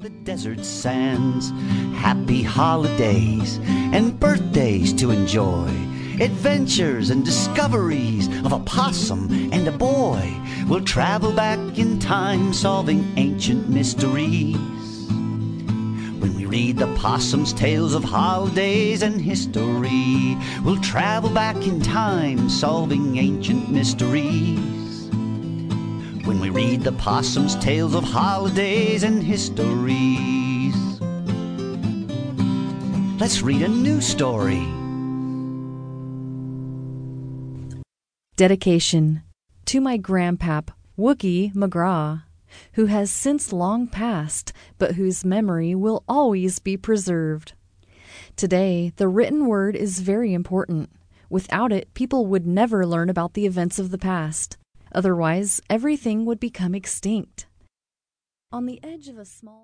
the desert sands. Happy holidays and birthdays to enjoy. Adventures and discoveries of a possum and a boy. We'll travel back in time solving ancient mysteries. When we read the possum's tales of holidays and history, we'll travel back in time solving ancient mysteries when we read the possum's tales of holidays and histories. Let's read a new story. Dedication to my grandpap, Wookie McGraw, who has since long passed, but whose memory will always be preserved. Today, the written word is very important. Without it, people would never learn about the events of the past. Otherwise, everything would become extinct. On the edge of a small